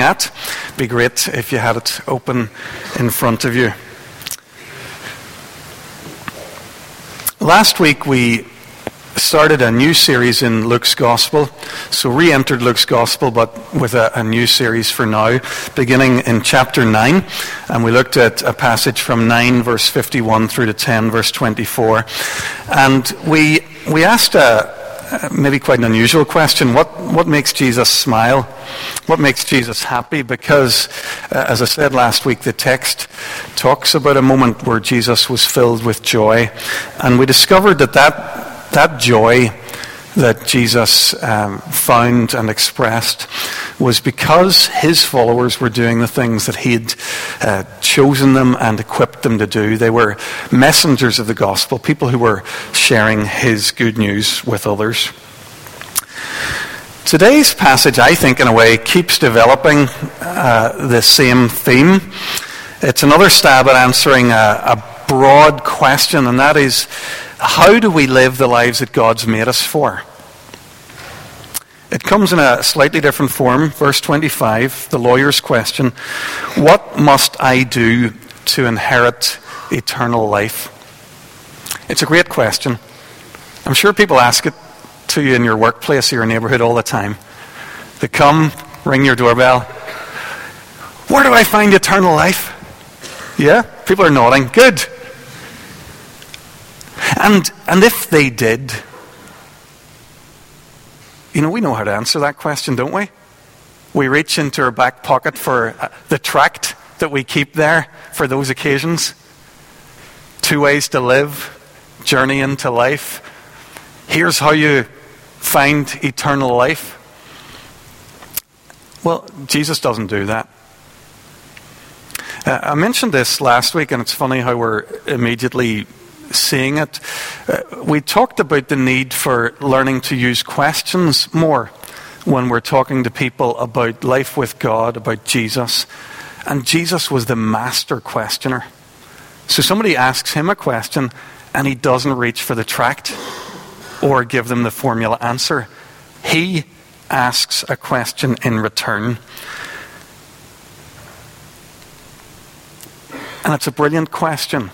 at. Be great if you had it open in front of you. Last week we started a new series in Luke's Gospel. So re entered Luke's Gospel, but with a, a, new series for now, beginning in chapter 9. And we looked at a passage from 9, verse 51 through to 10, verse 24. And we, we asked a, maybe quite an unusual question what, what makes Jesus smile? What makes Jesus happy? Because, uh, as I said last week, the text talks about a moment where Jesus was filled with joy. And we discovered that that that joy that Jesus um, found and expressed was because his followers were doing the things that he'd uh, chosen them and equipped them to do. They were messengers of the gospel, people who were sharing his good news with others. Today's passage, I think, in a way, keeps developing uh, the same theme. It's another stab at answering a, a broad question, and that is how do we live the lives that God's made us for? It comes in a slightly different form. Verse 25, the lawyer's question What must I do to inherit eternal life? It's a great question. I'm sure people ask it to you in your workplace or your neighborhood all the time. They come, ring your doorbell. Where do I find eternal life? Yeah? People are nodding. Good. And, and if they did, you know, we know how to answer that question, don't we? We reach into our back pocket for uh, the tract that we keep there for those occasions. Two ways to live, journey into life. Here's how you find eternal life. Well, Jesus doesn't do that. Uh, I mentioned this last week, and it's funny how we're immediately seeing it. Uh, we talked about the need for learning to use questions more when we're talking to people about life with God, about Jesus. And Jesus was the master questioner. So somebody asks him a question and he doesn't reach for the tract or give them the formula answer. He asks a question in return. And it's a brilliant question.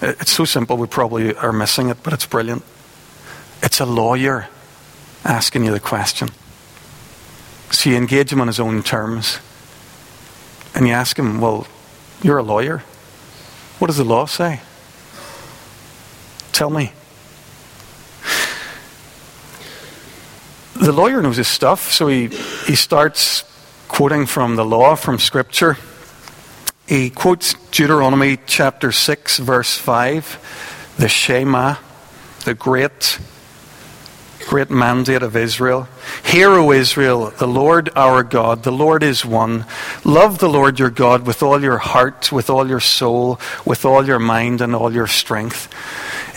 It's so simple, we probably are missing it, but it's brilliant. It's a lawyer asking you the question. So you engage him on his own terms. And you ask him, Well, you're a lawyer. What does the law say? Tell me. The lawyer knows his stuff, so he, he starts quoting from the law, from Scripture. He quotes Deuteronomy chapter 6, verse 5, the Shema, the great, great mandate of Israel. Hear, O Israel, the Lord our God, the Lord is one. Love the Lord your God with all your heart, with all your soul, with all your mind, and all your strength.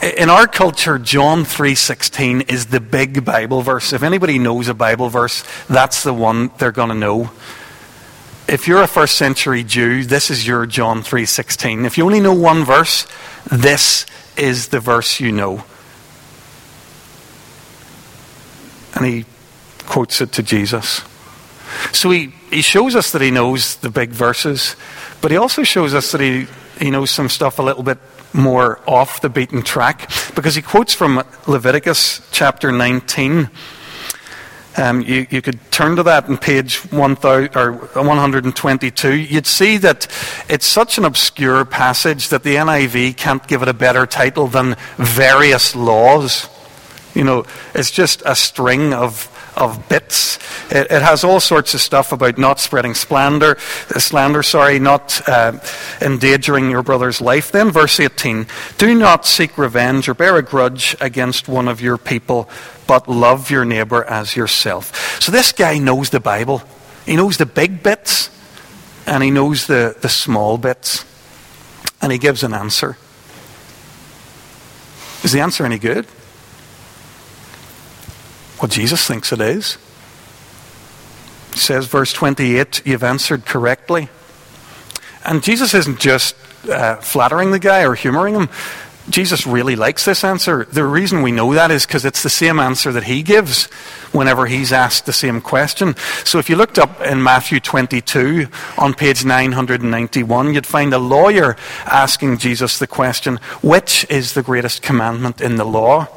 In our culture, John 3:16 is the big Bible verse. If anybody knows a Bible verse, that's the one they're going to know if you're a first century Jew, this is your John 3:16. If you only know one verse, this is the verse you know. And he quotes it to Jesus. So he, he shows us that he knows the big verses, but he also shows us that he, he knows some stuff a little bit more off the beaten track because he quotes from Leviticus chapter 19 um, you, you, could turn to that in page 1000, or 122. You'd see that it's such an obscure passage that the NIV can't give it a better title than Various Laws. You know, it's just a string of, of bits. It, it has all sorts of stuff about not spreading slander, slander, sorry, not uh, endangering your brother's life. Then verse 18, do not seek revenge or bear a grudge against one of your people, but love your neighbor as yourself. So this guy knows the Bible. He knows the big bits and he knows the, the small bits. And he gives an answer. Is the answer any good? Well, Jesus thinks it is. He says, verse 28, you've answered correctly. And Jesus isn't just uh, flattering the guy or humoring him. Jesus really likes this answer. The reason we know that is because it's the same answer that he gives whenever he's asked the same question. So if you looked up in Matthew 22 on page 991, you'd find a lawyer asking Jesus the question, which is the greatest commandment in the law?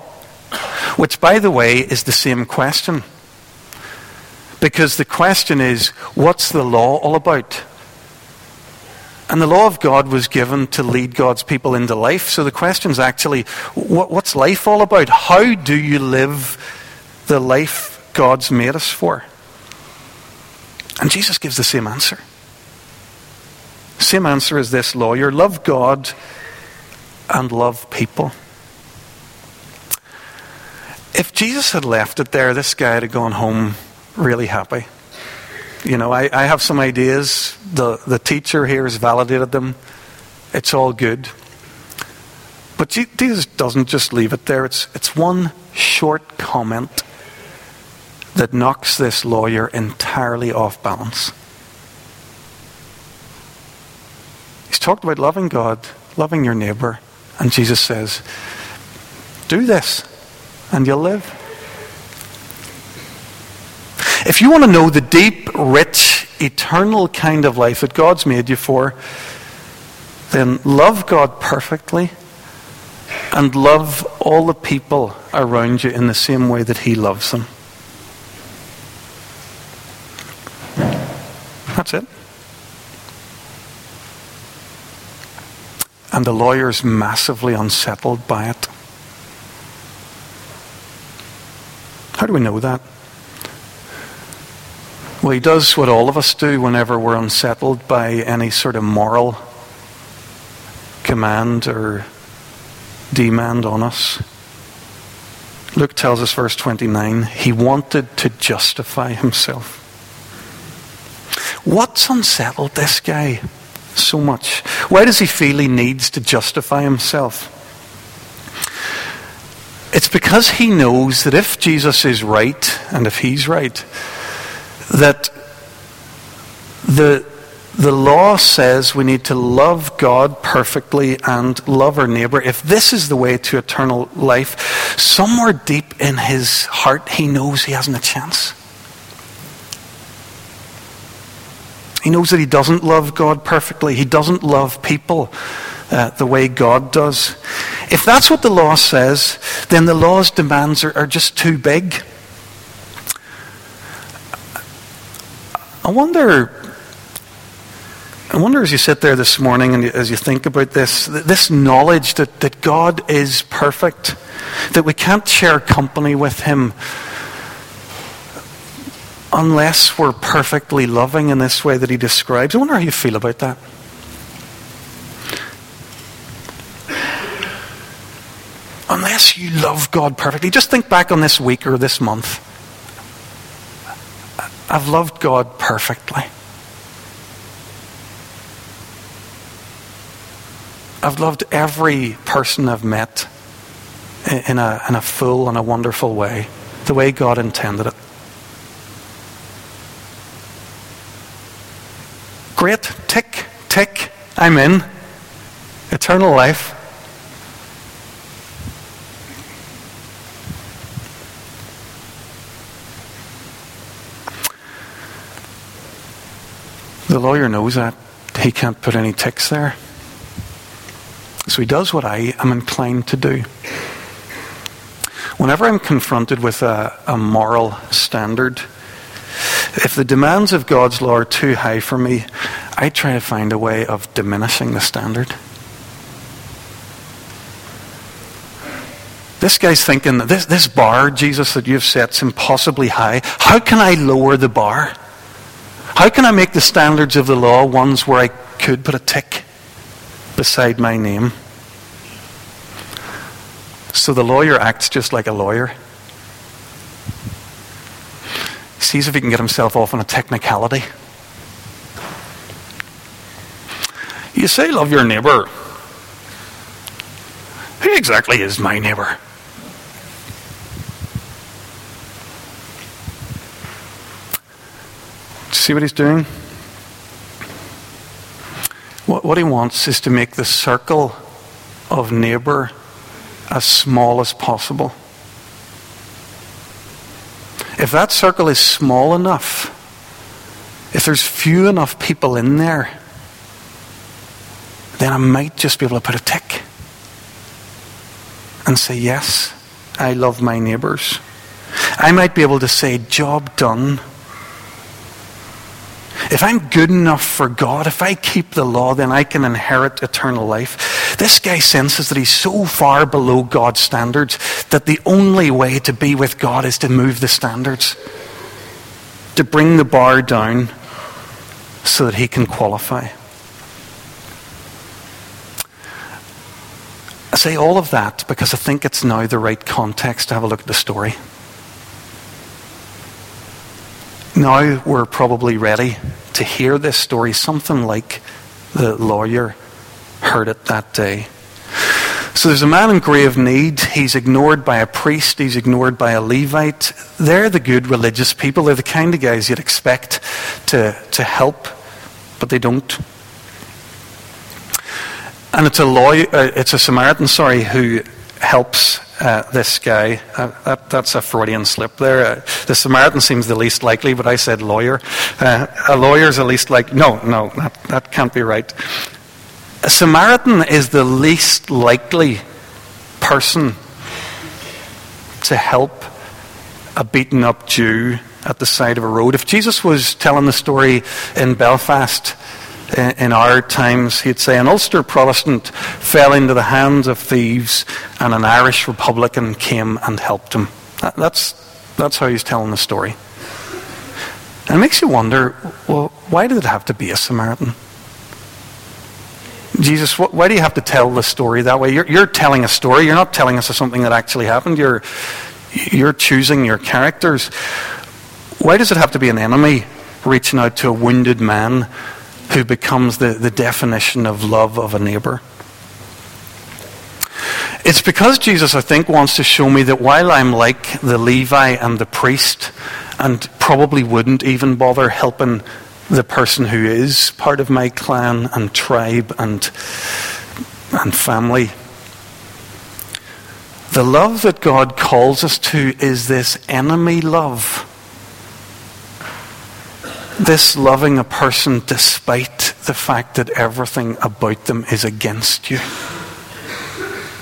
Which, by the way, is the same question. Because the question is, what's the law all about? And the law of God was given to lead God's people into life. So the question is actually, what, what's life all about? How do you live the life God's made us for? And Jesus gives the same answer. Same answer as this lawyer love God and love people. If Jesus had left it there, this guy had gone home really happy. You know, I, I have some ideas. The, the teacher here has validated them. It's all good. But Jesus doesn't just leave it there. It's, it's one short comment that knocks this lawyer entirely off balance. He's talked about loving God, loving your neighbor, and Jesus says, Do this, and you'll live. If you want to know the deep, rich, eternal kind of life that God's made you for, then love God perfectly and love all the people around you in the same way that He loves them. That's it. And the lawyer's massively unsettled by it. How do we know that? Well, he does what all of us do whenever we're unsettled by any sort of moral command or demand on us. Luke tells us, verse 29, he wanted to justify himself. What's unsettled this guy so much? Why does he feel he needs to justify himself? It's because he knows that if Jesus is right, and if he's right, that the, the law says we need to love God perfectly and love our neighbor. If this is the way to eternal life, somewhere deep in his heart, he knows he hasn't a chance. He knows that he doesn't love God perfectly. He doesn't love people uh, the way God does. If that's what the law says, then the law's demands are, are just too big. I wonder, I wonder as you sit there this morning and as you think about this, this knowledge that, that God is perfect, that we can't share company with Him unless we're perfectly loving in this way that He describes. I wonder how you feel about that. Unless you love God perfectly. Just think back on this week or this month. I've loved God perfectly. I've loved every person I've met in a, in a full and a wonderful way, the way God intended it. Great, tick, tick, I'm in. Eternal life. The lawyer knows that. He can't put any ticks there. So he does what I am inclined to do. Whenever I'm confronted with a, a moral standard, if the demands of God's law are too high for me, I try to find a way of diminishing the standard. This guy's thinking, this, this bar, Jesus, that you've set is impossibly high. How can I lower the bar? How can I make the standards of the law ones where I could put a tick beside my name? So the lawyer acts just like a lawyer. Sees if he can get himself off on a technicality. You say love your neighbor. Who exactly is my neighbor? See what he's doing? What, what he wants is to make the circle of neighbor as small as possible. If that circle is small enough, if there's few enough people in there, then I might just be able to put a tick and say, Yes, I love my neighbours. I might be able to say, Job done. If I'm good enough for God, if I keep the law, then I can inherit eternal life. This guy senses that he's so far below God's standards that the only way to be with God is to move the standards, to bring the bar down so that he can qualify. I say all of that because I think it's now the right context to have a look at the story. Now we're probably ready to hear this story, something like the lawyer heard it that day. So there's a man in grave need. He's ignored by a priest. He's ignored by a Levite. They're the good religious people. They're the kind of guys you'd expect to, to help, but they don't. And it's a lawyer, uh, it's a Samaritan, sorry, who helps uh, this guy. Uh, that, that's a Freudian slip there. Uh, the Samaritan seems the least likely, but I said lawyer. Uh, a lawyer's the least like. No, no, that, that can't be right. A Samaritan is the least likely person to help a beaten up Jew at the side of a road. If Jesus was telling the story in Belfast, in our times, he'd say an Ulster Protestant fell into the hands of thieves and an Irish Republican came and helped him. That's, that's how he's telling the story. And it makes you wonder well, why did it have to be a Samaritan? Jesus, why do you have to tell the story that way? You're, you're telling a story. You're not telling us something that actually happened. You're, you're choosing your characters. Why does it have to be an enemy reaching out to a wounded man who becomes the, the definition of love of a neighbor. It's because Jesus, I think, wants to show me that while I'm like the Levi and the priest, and probably wouldn't even bother helping the person who is part of my clan and tribe and, and family, the love that God calls us to is this enemy love this loving a person despite the fact that everything about them is against you.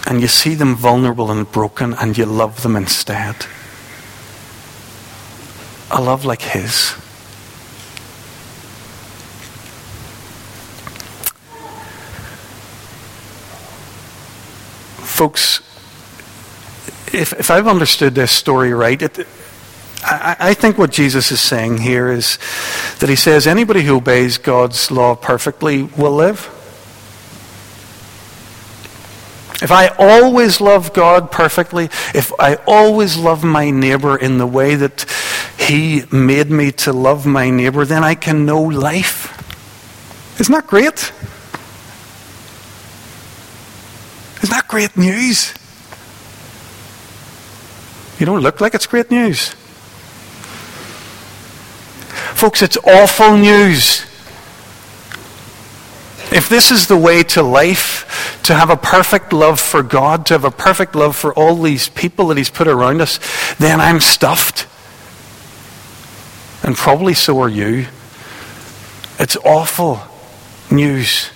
And you see them vulnerable and broken and you love them instead. A love like His. Folks, if, if I've understood this story right, it, I, I think what Jesus is saying here is that he says anybody who obeys God's law perfectly will live. If I always love God perfectly, if I always love my neighbor in the way that He made me to love my neighbor, then I can know life. Isn't that great? Isn't that great news? You don't look like it's great news. Folks, it's awful news. If this is the way to life, to have a perfect love for God, to have a perfect love for all these people that He's put around us, then I'm stuffed. And probably so are you. It's awful news.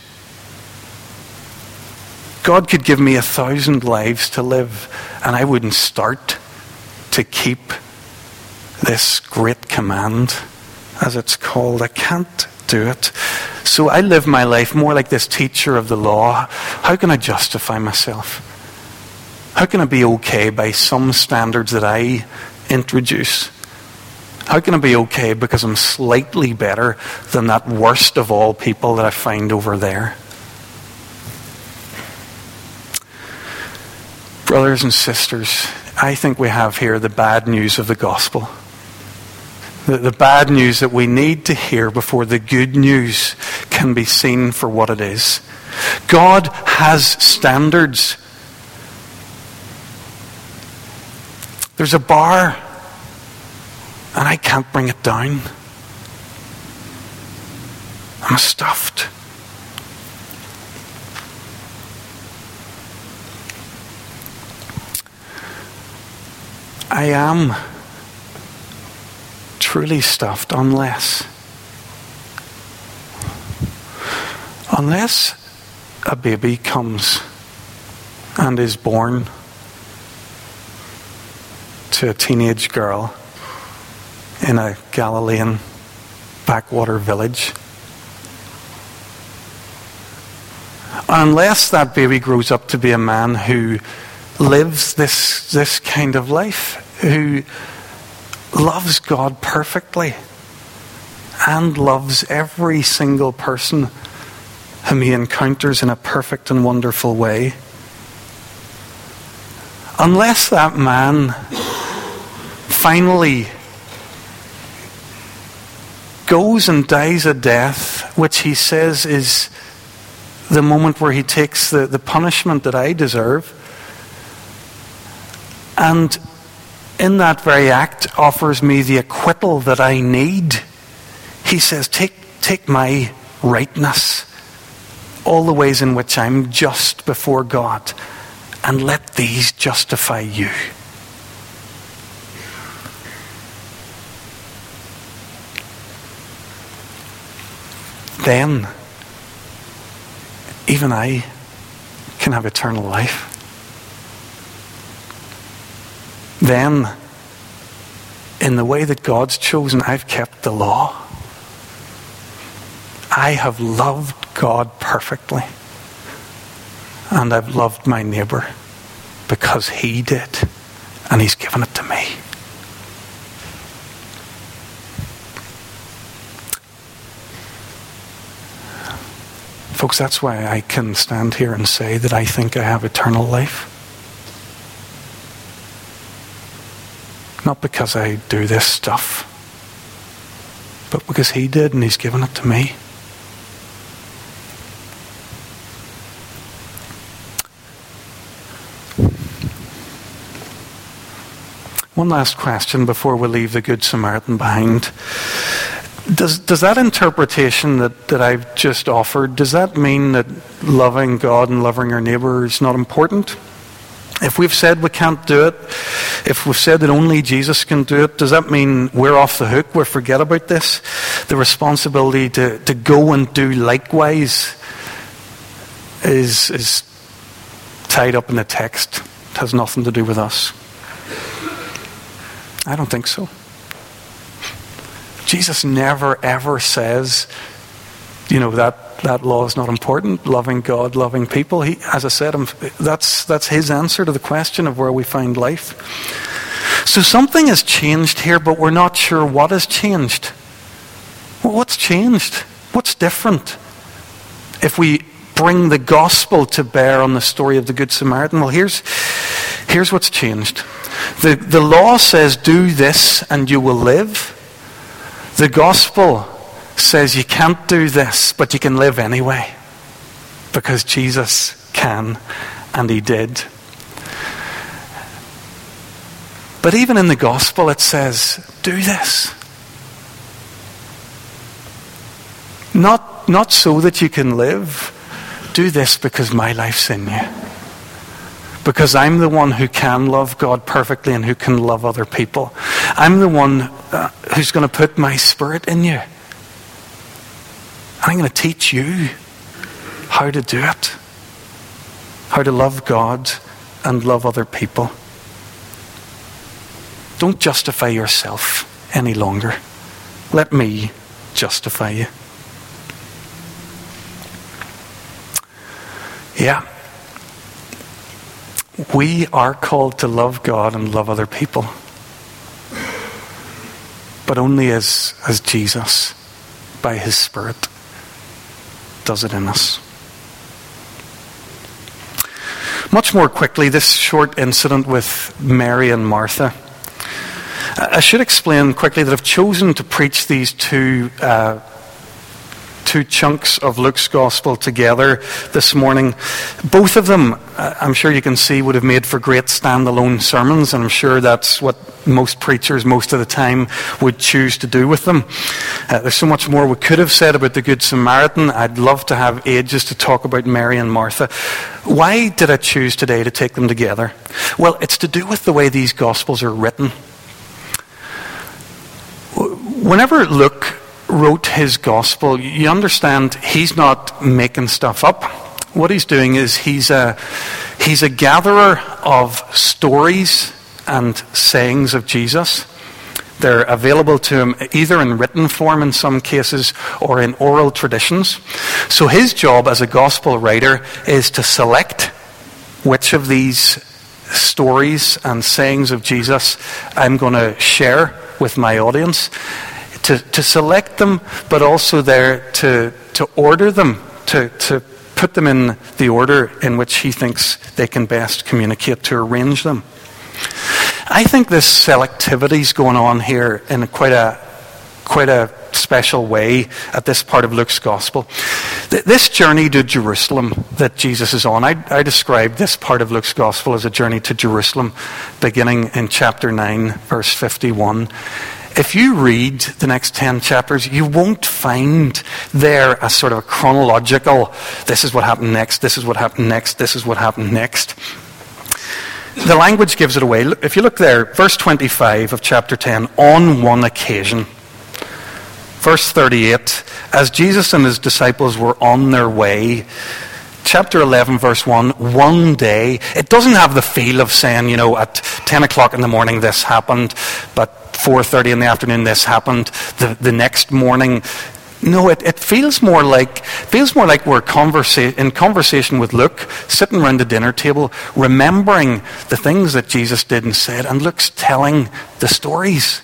God could give me a thousand lives to live, and I wouldn't start to keep this great command as it's called. I can't do it. So I live my life more like this teacher of the law. How can I justify myself? How can I be okay by some standards that I introduce? How can I be okay because I'm slightly better than that worst of all people that I find over there? Brothers and sisters, I think we have here the bad news of the gospel the, the bad news that we need to hear before the good news can be seen for what it is. God has standards. There's a bar, and I can't bring it down. I'm stuffed. I am truly stuffed unless unless a baby comes and is born to a teenage girl in a Galilean backwater village. Unless that baby grows up to be a man who lives this, this kind of life, who loves God perfectly and loves every single person whom he encounters in a perfect and wonderful way. Unless that man finally goes and dies a death which he says is the moment where he takes the, the punishment that I deserve. And in that very act offers me the acquittal that I need. He says, Take, take my rightness, all the ways in which I'm just before God, and let these justify you. then even I can have eternal life. Then, in the way that God's chosen, I've kept the law. I have loved God perfectly. And I've loved my neighbor because he did. And he's given it to me. Folks, that's why I can stand here and say that I think I have eternal life. Not because I do this stuff, but because He did and He's given it to me. One last question before we leave the Good Samaritan behind. Does, does that interpretation that, that I've just offered, does that mean that loving God and loving our neighbour is not important? If we've said we can't do it, if we've said that only Jesus can do it, does that mean we're off the hook? We forget about this? The responsibility to, to go and do likewise is, is tied up in the text. It has nothing to do with us. I don't think so. Jesus never ever says, you know, that, that law is not important. Loving God, loving people. He, as I said, that's, that's his answer to the question of where we find life. So something has changed here, but we're not sure what has changed. Well, what's changed? What's different? If we bring the gospel to bear on the story of the Good Samaritan, well, here's, here's what's changed. The, the law says, do this and you will live. The gospel says you can't do this, but you can live anyway. Because Jesus can, and he did. But even in the gospel, it says, do this. Not, not so that you can live. Do this because my life's in you. Because I'm the one who can love God perfectly and who can love other people. I'm the one uh, who's going to put my spirit in you. I'm going to teach you how to do it, how to love God and love other people. Don't justify yourself any longer. Let me justify you. Yeah. We are called to love God and love other people but only as, as Jesus, by his Spirit, does it in us. Much more quickly, this short incident with Mary and Martha. I should explain quickly that I've chosen to preach these two, uh, two chunks of Luke's gospel together this morning. Both of them, uh, I'm sure you can see, would have made for great standalone sermons, and I'm sure that's what most preachers, most of the time, would choose to do with them. Uh, there's so much more we could have said about the Good Samaritan. I'd love to have ages to talk about Mary and Martha. Why did I choose today to take them together? Well, it's to do with the way these gospels are written. Whenever Luke wrote his gospel, you understand he's not making stuff up. What he's doing is he's a, he's a gatherer of stories and sayings of Jesus. They're available to him either in written form in some cases or in oral traditions. So his job as a gospel writer is to select which of these stories and sayings of Jesus I'm going to share with my audience to, to select them, but also there to, to order them, to, to put them in the order in which he thinks they can best communicate, to arrange them. I think this selectivity is going on here in quite a, quite a special way at this part of Luke's gospel. This journey to Jerusalem that Jesus is on, I, I describe this part of Luke's gospel as a journey to Jerusalem, beginning in chapter 9, verse 51 if you read the next 10 chapters, you won't find there a sort of a chronological, this is what happened next, this is what happened next, this is what happened next. The language gives it away. If you look there, verse 25 of chapter 10, on one occasion. Verse 38, as Jesus and his disciples were on their way, chapter 11, verse 1, one day. It doesn't have the feel of saying, you know, at 10 o'clock in the morning this happened, but 4.30 in the afternoon this happened, the, the next morning. No, it, it feels more like feels more like we're conversa- in conversation with Luke, sitting around the dinner table, remembering the things that Jesus did and said, and Luke's telling the stories.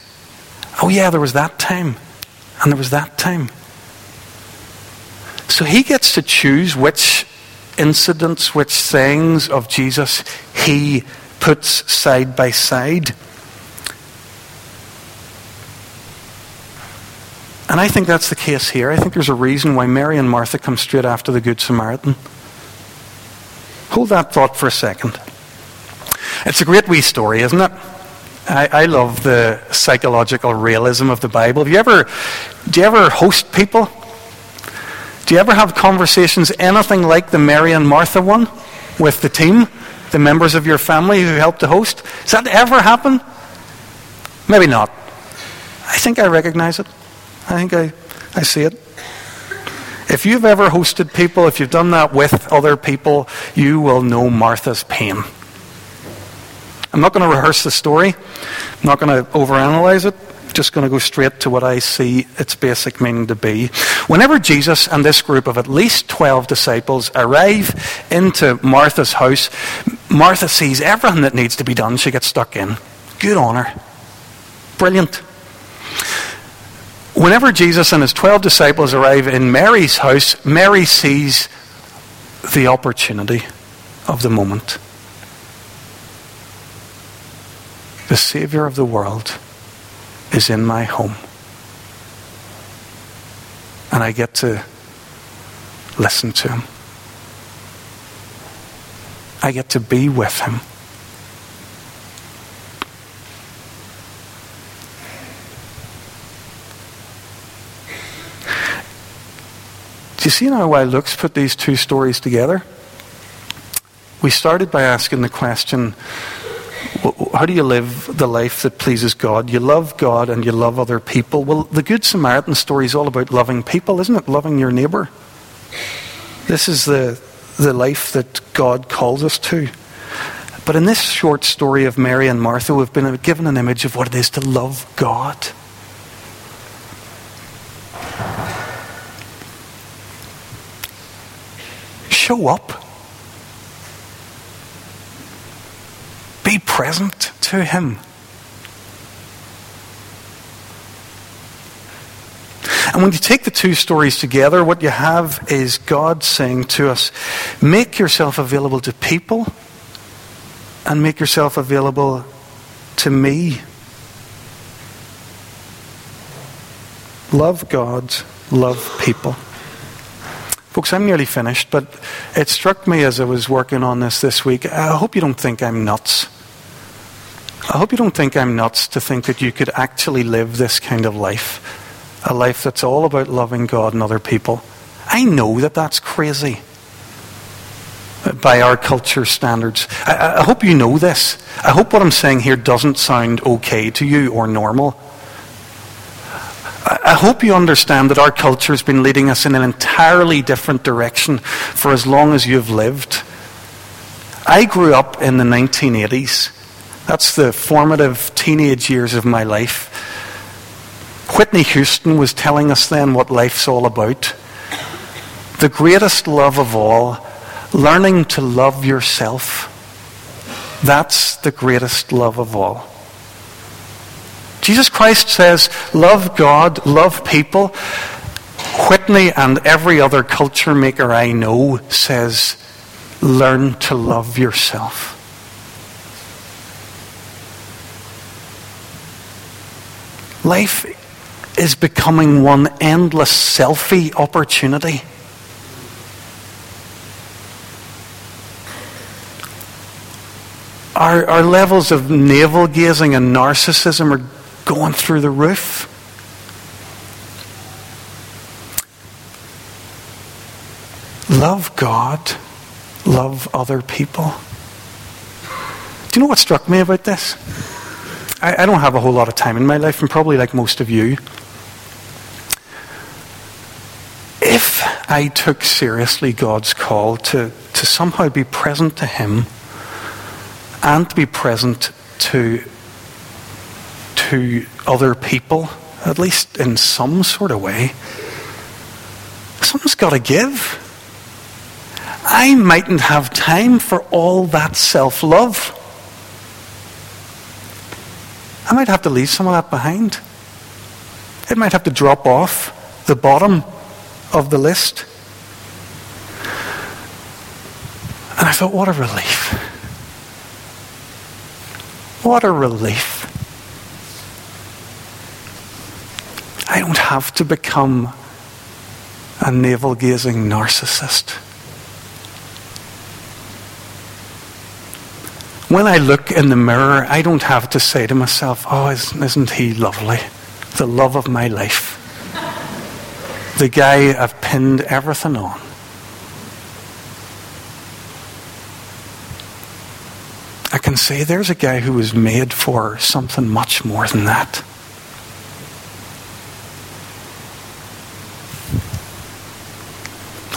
Oh yeah, there was that time, and there was that time. So he gets to choose which incidents, which sayings of Jesus he puts side by side. And I think that's the case here. I think there's a reason why Mary and Martha come straight after the Good Samaritan. Hold that thought for a second. It's a great wee story, isn't it? I, I, love the psychological realism of the Bible. Have you ever, do you ever host people? Do you ever have conversations anything like the Mary and Martha one with the team, the members of your family who helped to host? Does that ever happen? Maybe not. I think I recognize it. I think I, I see it. If you've ever hosted people, if you've done that with other people, you will know Martha's pain. I'm not going to rehearse the story. I'm not going to overanalyze it. I'm just going to go straight to what I see its basic meaning to be. Whenever Jesus and this group of at least 12 disciples arrive into Martha's house, Martha sees everything that needs to be done. She gets stuck in. Good on her. Brilliant. Whenever Jesus and his 12 disciples arrive in Mary's house, Mary sees the opportunity of the moment. The Savior of the world is in my home. And I get to listen to him. I get to be with him. Do you see now why Luke's put these two stories together? We started by asking the question how do you live the life that pleases God? You love God and you love other people. Well, the Good Samaritan story is all about loving people, isn't it? Loving your neighbour. This is the, the life that God calls us to. But in this short story of Mary and Martha, we've been given an image of what it is to love God. Show up. Be present to Him. And when you take the two stories together, what you have is God saying to us, make yourself available to people and make yourself available to me. Love God, love people. Folks, I'm nearly finished, but it struck me as I was working on this this week. I hope you don't think I'm nuts. I hope you don't think I'm nuts to think that you could actually live this kind of life, a life that's all about loving God and other people. I know that that's crazy uh, by our culture standards. I, I, hope you know this. I hope what I'm saying here doesn't sound okay to you or normal. I, hope you understand that our culture has been leading us in an entirely different direction for as long as you've lived. I grew up in the 1980s. That's the formative teenage years of my life. Whitney Houston was telling us then what life's all about. The greatest love of all, learning to love yourself. That's the greatest love of all. Jesus Christ says, love God, love people. Whitney and every other culture maker I know says, learn to love yourself. Life is becoming one endless selfie opportunity. Our, our levels of navel gazing and narcissism are going through the roof. Love God, love other people. Do you know what struck me about this? I, I don't have a whole lot of time in my life, and probably like most of you. If I took seriously God's call to, to somehow be present to Him and to be present to, to other people, at least in some sort of way, something's got to give. I mightn't have time for all that self love. I might have to leave some of that behind. It might have to drop off the bottom of the list. And I thought, what a relief. What a relief. I don't have to become a navel gazing narcissist. When I look in the mirror, I don't have to say to myself, oh, isn't he lovely? The love of my life. The guy I've pinned everything on. I can say there's a guy who was made for something much more than that.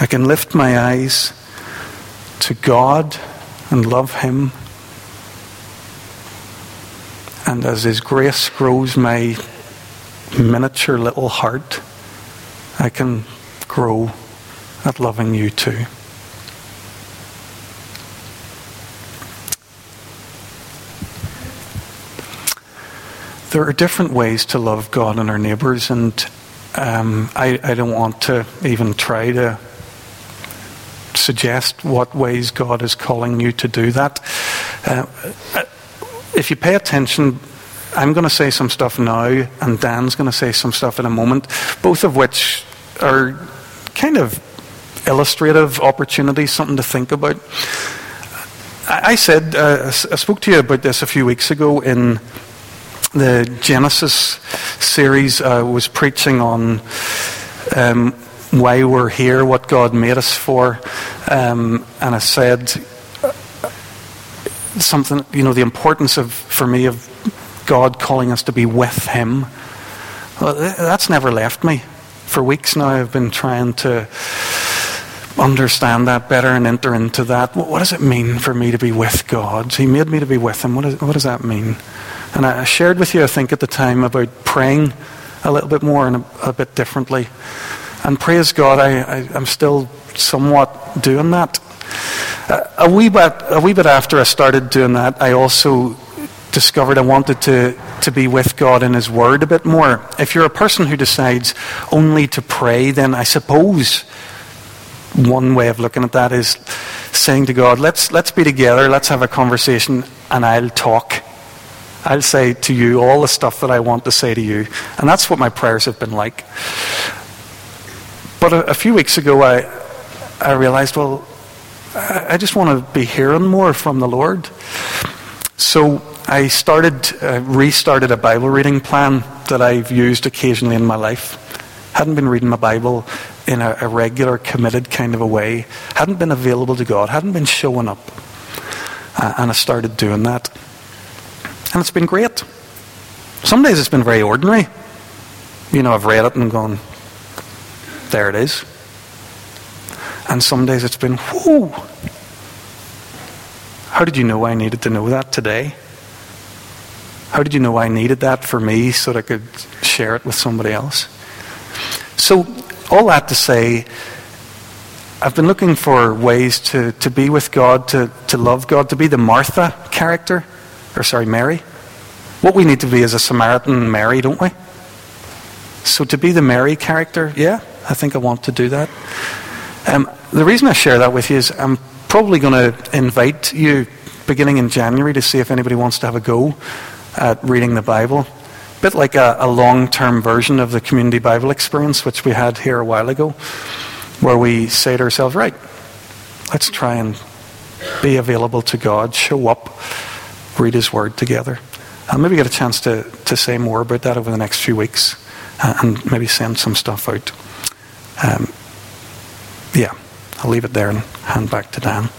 I can lift my eyes to God and love Him and as His grace grows my miniature little heart, I can grow at loving you too. There are different ways to love God and our neighbours, and um, I, I don't want to even try to suggest what ways God is calling you to do that. Uh, if you pay attention, I'm going to say some stuff now, and Dan's going to say some stuff in a moment, both of which are kind of illustrative opportunities, something to think about. I said, uh, I spoke to you about this a few weeks ago in the Genesis series. I was preaching on um, why we're here, what God made us for, um, and I said something, you know, the importance of, for me, of God calling us to be with Him. That's never left me. For weeks now, I've been trying to understand that better and enter into that. What does it mean for me to be with God? He made me to be with Him. What, is, what does that mean? And I shared with you, I think, at the time about praying a little bit more and a, a bit differently. And praise God, I, I'm still somewhat doing that. Uh, a wee bit, a wee bit after I started doing that, I also discovered I wanted to, to be with God in His Word a bit more. If you're a person who decides only to pray, then I suppose one way of looking at that is saying to God, let's, let's be together, let's have a conversation, and I'll talk. I'll say to you all the stuff that I want to say to you. And that's what my prayers have been like. But a, a few weeks ago, I, I realized, well, I just want to be hearing more from the Lord. So I started, uh, restarted a Bible reading plan that I've used occasionally in my life. Hadn't been reading my Bible in a, a regular, committed kind of a way. Hadn't been available to God. Hadn't been showing up. Uh, and I started doing that. And it's been great. Some days it's been very ordinary. You know, I've read it and gone, there it is. And some days it's been, whoo. How did you know I needed to know that today? How did you know I needed that for me so that I could share it with somebody else? So, all that to say, I've been looking for ways to, to be with God, to, to love God, to be the Martha character, or sorry, Mary. What we need to be is a Samaritan Mary, don't we? So to be the Mary character, yeah, I think I want to do that. Um, the reason I share that with you is I'm probably going to invite you beginning in January to see if anybody wants to have a go at reading the Bible. A bit like a, a long term version of the community Bible experience, which we had here a while ago, where we say to ourselves, right, let's try and be available to God, show up, read His Word together. I'll maybe get a chance to, to say more about that over the next few weeks uh, and maybe send some stuff out. Um, yeah, I'll leave it there and hand back to Dan.